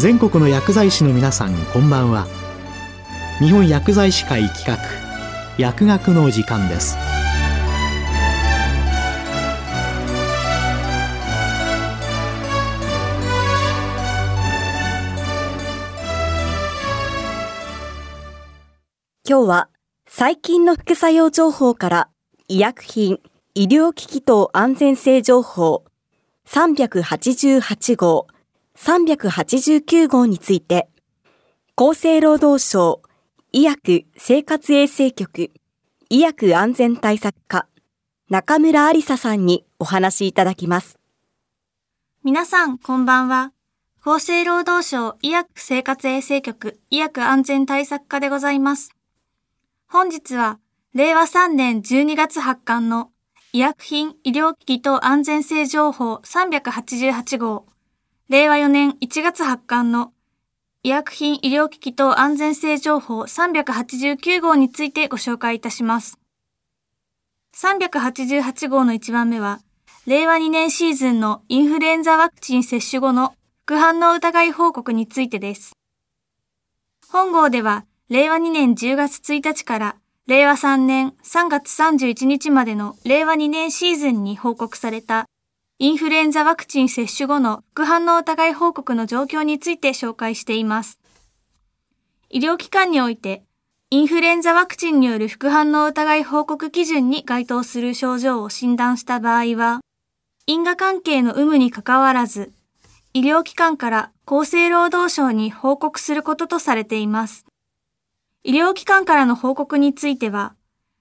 全国の薬剤師の皆さんこんばんは。日本薬剤師会企画薬学の時間です。今日は最近の副作用情報から医薬品、医療機器等安全性情報388号、389号について厚生労働省医薬生活衛生局医薬安全対策課中村ありささんにお話しいただきます。皆さん、こんばんは。厚生労働省医薬生活衛生局医薬安全対策課でございます。本日は、令和3年12月発刊の医薬品医療機器等安全性情報388号、令和4年1月発刊の医薬品医療機器等安全性情報389号についてご紹介いたします。388号の1番目は、令和2年シーズンのインフルエンザワクチン接種後の副反応疑い報告についてです。本号では、令和2年10月1日から令和3年3月31日までの令和2年シーズンに報告されたインフルエンザワクチン接種後の副反応疑い報告の状況について紹介しています。医療機関において、インフルエンザワクチンによる副反応疑い報告基準に該当する症状を診断した場合は、因果関係の有無にかかわらず、医療機関から厚生労働省に報告することとされています。医療機関からの報告については、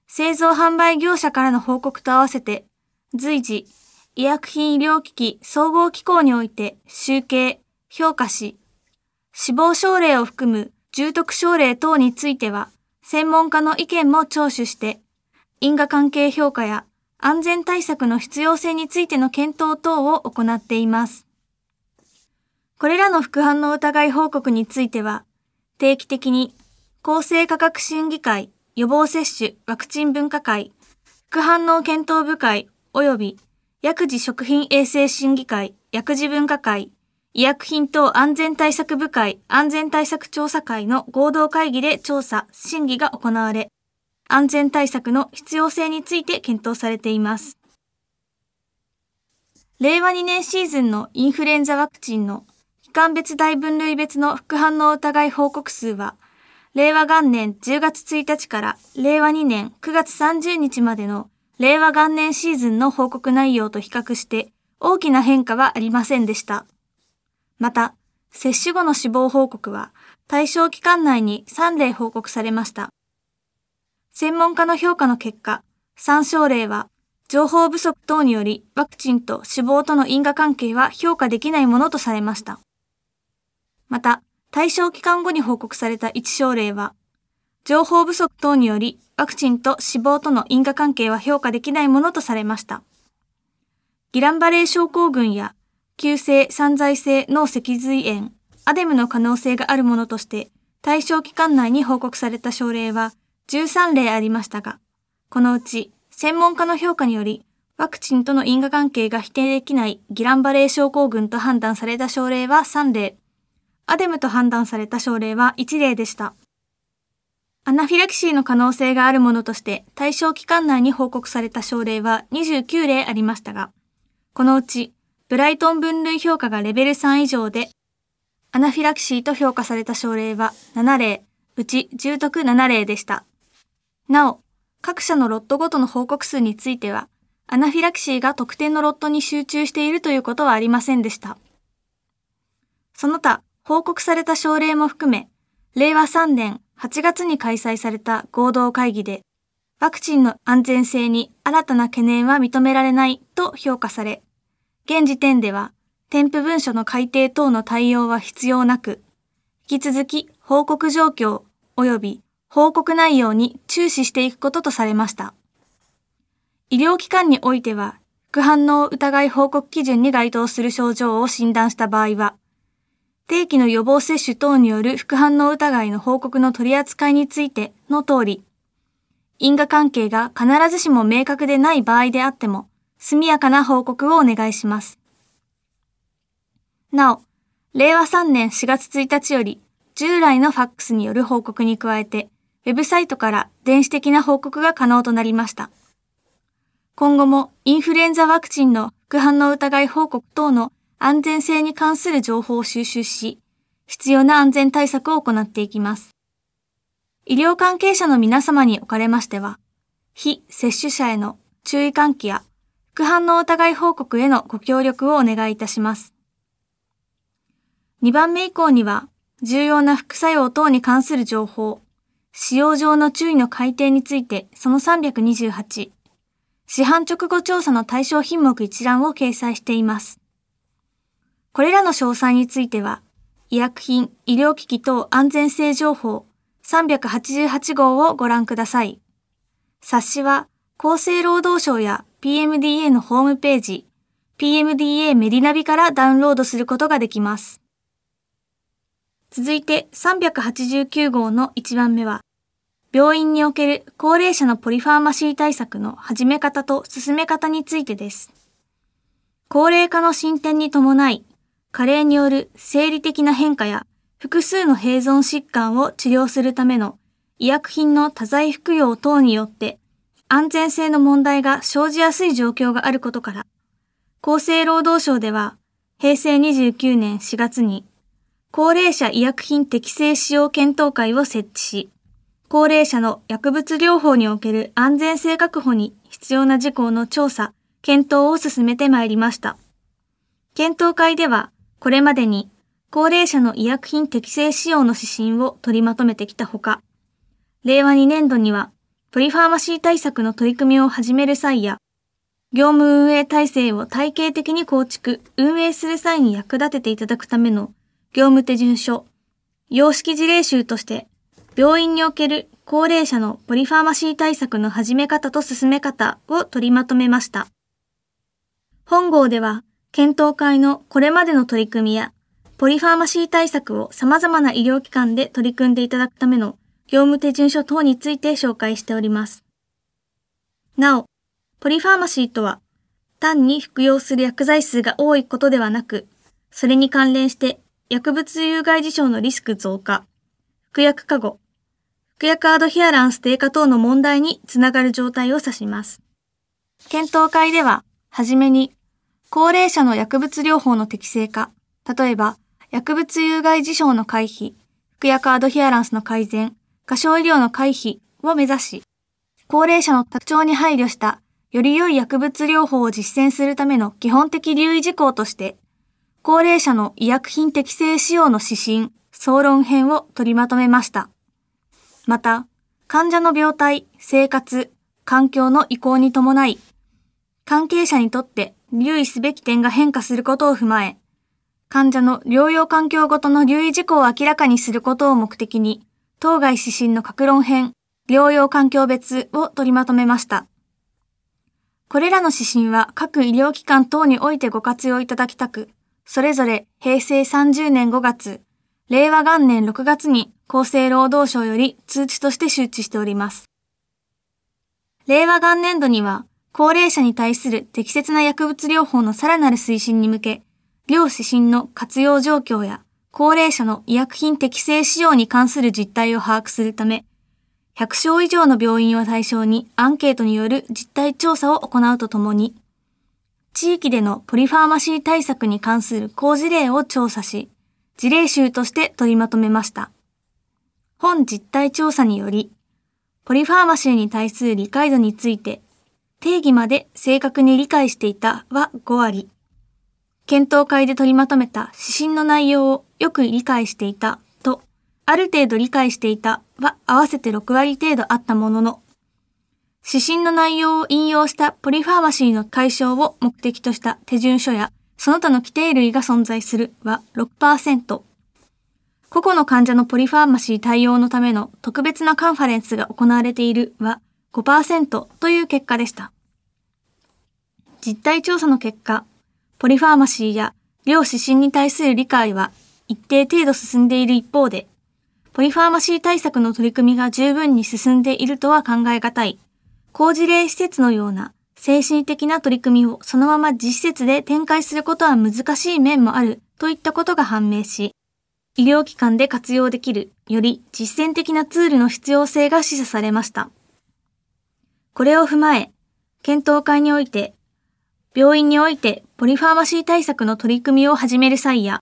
製造販売業者からの報告と合わせて、随時、医薬品医療機器総合機構において集計、評価し、死亡症例を含む重篤症例等については、専門家の意見も聴取して、因果関係評価や安全対策の必要性についての検討等を行っています。これらの副反応疑い報告については、定期的に厚生科学審議会、予防接種ワクチン分科会、副反応検討部会及び薬事食品衛生審議会、薬事分科会、医薬品等安全対策部会、安全対策調査会の合同会議で調査、審議が行われ、安全対策の必要性について検討されています。令和2年シーズンのインフルエンザワクチンの期間別大分類別の副反応疑い報告数は令和元年10月1日から令和2年9月30日までの令和元年シーズンの報告内容と比較して大きな変化はありませんでした。また、接種後の死亡報告は対象期間内に3例報告されました。専門家の評価の結果、3症例は情報不足等によりワクチンと死亡との因果関係は評価できないものとされました。また、対象期間後に報告された1症例は、情報不足等によりワクチンと死亡との因果関係は評価できないものとされました。ギランバレー症候群や急性散在性脳脊髄炎、アデムの可能性があるものとして対象期間内に報告された症例は13例ありましたが、このうち専門家の評価によりワクチンとの因果関係が否定できないギランバレー症候群と判断された症例は3例、アデムと判断された症例は1例でした。アナフィラキシーの可能性があるものとして対象期間内に報告された症例は29例ありましたが、このうちブライトン分類評価がレベル3以上で、アナフィラキシーと評価された症例は7例、うち重篤7例でした。なお、各社のロットごとの報告数については、アナフィラキシーが特定のロットに集中しているということはありませんでした。その他、報告された症例も含め、令和3年8月に開催された合同会議で、ワクチンの安全性に新たな懸念は認められないと評価され、現時点では添付文書の改定等の対応は必要なく、引き続き報告状況及び報告内容に注視していくこととされました。医療機関においては、副反応疑い報告基準に該当する症状を診断した場合は、定期の予防接種等による副反応疑いの報告の取り扱いについての通り、因果関係が必ずしも明確でない場合であっても、速やかな報告をお願いします。なお、令和3年4月1日より従来のファックスによる報告に加えて、ウェブサイトから電子的な報告が可能となりました。今後もインフルエンザワクチンの副反応疑い報告等の安全性に関する情報を収集し、必要な安全対策を行っていきます。医療関係者の皆様におかれましては、非接種者への注意喚起や副反応疑い報告へのご協力をお願いいたします。2番目以降には、重要な副作用等に関する情報、使用上の注意の改定について、その328、市販直後調査の対象品目一覧を掲載しています。これらの詳細については、医薬品、医療機器等安全性情報388号をご覧ください。冊子は厚生労働省や PMDA のホームページ、PMDA メディナビからダウンロードすることができます。続いて389号の1番目は、病院における高齢者のポリファーマシー対策の始め方と進め方についてです。高齢化の進展に伴い、加齢による生理的な変化や複数の併存疾患を治療するための医薬品の多剤服用等によって安全性の問題が生じやすい状況があることから、厚生労働省では平成29年4月に高齢者医薬品適正使用検討会を設置し、高齢者の薬物療法における安全性確保に必要な事項の調査、検討を進めてまいりました。検討会では、これまでに高齢者の医薬品適正使用の指針を取りまとめてきたほか、令和2年度には、ポリファーマシー対策の取り組みを始める際や、業務運営体制を体系的に構築、運営する際に役立てていただくための業務手順書、様式事例集として、病院における高齢者のポリファーマシー対策の始め方と進め方を取りまとめました。本号では、検討会のこれまでの取り組みや、ポリファーマシー対策を様々な医療機関で取り組んでいただくための業務手順書等について紹介しております。なお、ポリファーマシーとは、単に服用する薬剤数が多いことではなく、それに関連して薬物有害事象のリスク増加、服薬過誤、服薬アドヒアランス低下等の問題につながる状態を指します。検討会では、はじめに、高齢者の薬物療法の適正化、例えば、薬物有害事象の回避、服薬アドヒアランスの改善、過小医療の回避を目指し、高齢者の特徴に配慮したより良い薬物療法を実践するための基本的留意事項として、高齢者の医薬品適正使用の指針、総論編を取りまとめました。また、患者の病態、生活、環境の移行に伴い、関係者にとって留意すべき点が変化することを踏まえ、患者の療養環境ごとの留意事項を明らかにすることを目的に、当該指針の各論編、療養環境別を取りまとめました。これらの指針は各医療機関等においてご活用いただきたく、それぞれ平成30年5月、令和元年6月に厚生労働省より通知として周知しております。令和元年度には、高齢者に対する適切な薬物療法のさらなる推進に向け、両指針の活用状況や高齢者の医薬品適正使用に関する実態を把握するため、100床以上の病院を対象にアンケートによる実態調査を行うとともに、地域でのポリファーマシー対策に関する好事例を調査し、事例集として取りまとめました。本実態調査により、ポリファーマシーに対する理解度について、定義まで正確に理解していたは5割、検討会で取りまとめた指針の内容をよく理解していたと、ある程度理解していたは合わせて6割程度あったものの、指針の内容を引用したポリファーマシーの解消を目的とした手順書やその他の規定類が存在するは6%。個々の患者のポリファーマシー対応のための特別なカンファレンスが行われているは5%という結果でした。実態調査の結果、ポリファーマシーや両指針に対する理解は一定程度進んでいる一方で、ポリファーマシー対策の取り組みが十分に進んでいるとは考え難い高事例施設のような精神的な取り組みをそのまま実施設で展開することは難しい面もあるといったことが判明し、医療機関で活用できるより実践的なツールの必要性が示唆されました。これを踏まえ、検討会において、病院においてポリファーマシー対策の取り組みを始める際や、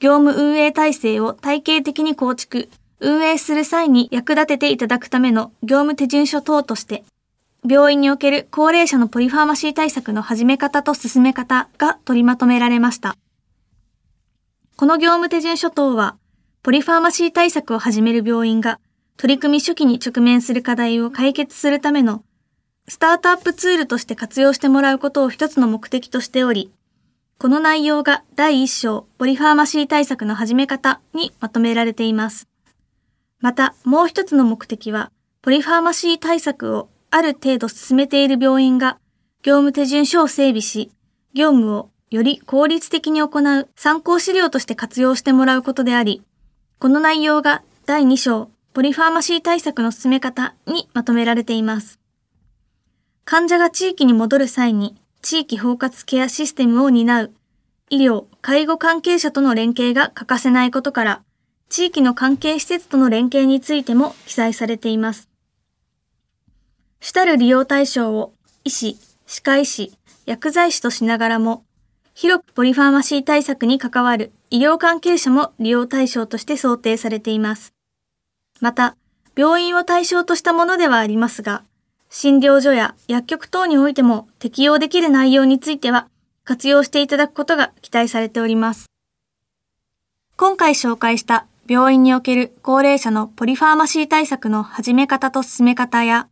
業務運営体制を体系的に構築、運営する際に役立てていただくための業務手順書等として、病院における高齢者のポリファーマシー対策の始め方と進め方が取りまとめられました。この業務手順書等は、ポリファーマシー対策を始める病院が取り組み初期に直面する課題を解決するためのスタートアップツールとして活用してもらうことを一つの目的としており、この内容が第一章ポリファーマシー対策の始め方にまとめられています。また、もう一つの目的は、ポリファーマシー対策をある程度進めている病院が業務手順書を整備し、業務をより効率的に行う参考資料として活用してもらうことであり、この内容が第2章ポリファーマシー対策の進め方にまとめられています。患者が地域に戻る際に地域包括ケアシステムを担う医療・介護関係者との連携が欠かせないことから、地域の関係施設との連携についても記載されています。主たる利用対象を医師、歯科医師、薬剤師としながらも、広くポリファーマシー対策に関わる医療関係者も利用対象として想定されています。また、病院を対象としたものではありますが、診療所や薬局等においても適用できる内容については活用していただくことが期待されております。今回紹介した病院における高齢者のポリファーマシー対策の始め方と進め方や、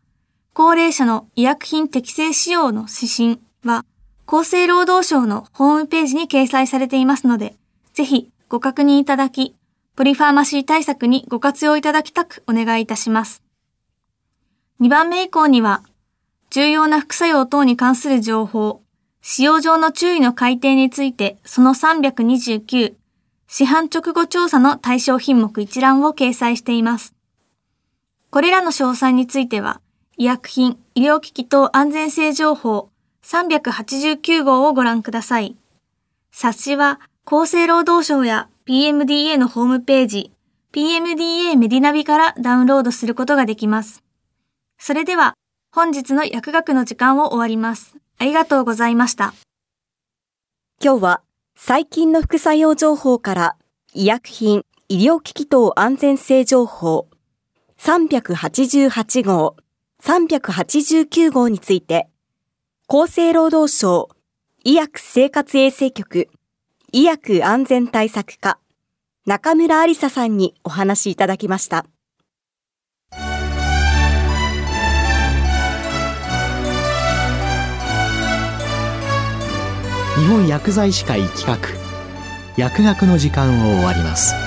高齢者の医薬品適正使用の指針は、厚生労働省のホームページに掲載されていますので、ぜひご確認いただき、ポリファーマシー対策にご活用いただきたくお願いいたします。2番目以降には、重要な副作用等に関する情報、使用上の注意の改定について、その329、市販直後調査の対象品目一覧を掲載しています。これらの詳細については、医薬品、医療機器等安全性情報389号をご覧ください。冊子は厚生労働省や PMDA のホームページ、PMDA メディナビからダウンロードすることができます。それでは、本日の薬学の時間を終わります。ありがとうございました。今日は最近の副作用情報から医薬品、医療機器等安全性情報388号、389号について厚生労働省医薬生活衛生局医薬安全対策課中村ありささんにお話いただきました。本薬剤師会企画。薬学の時間を終わります。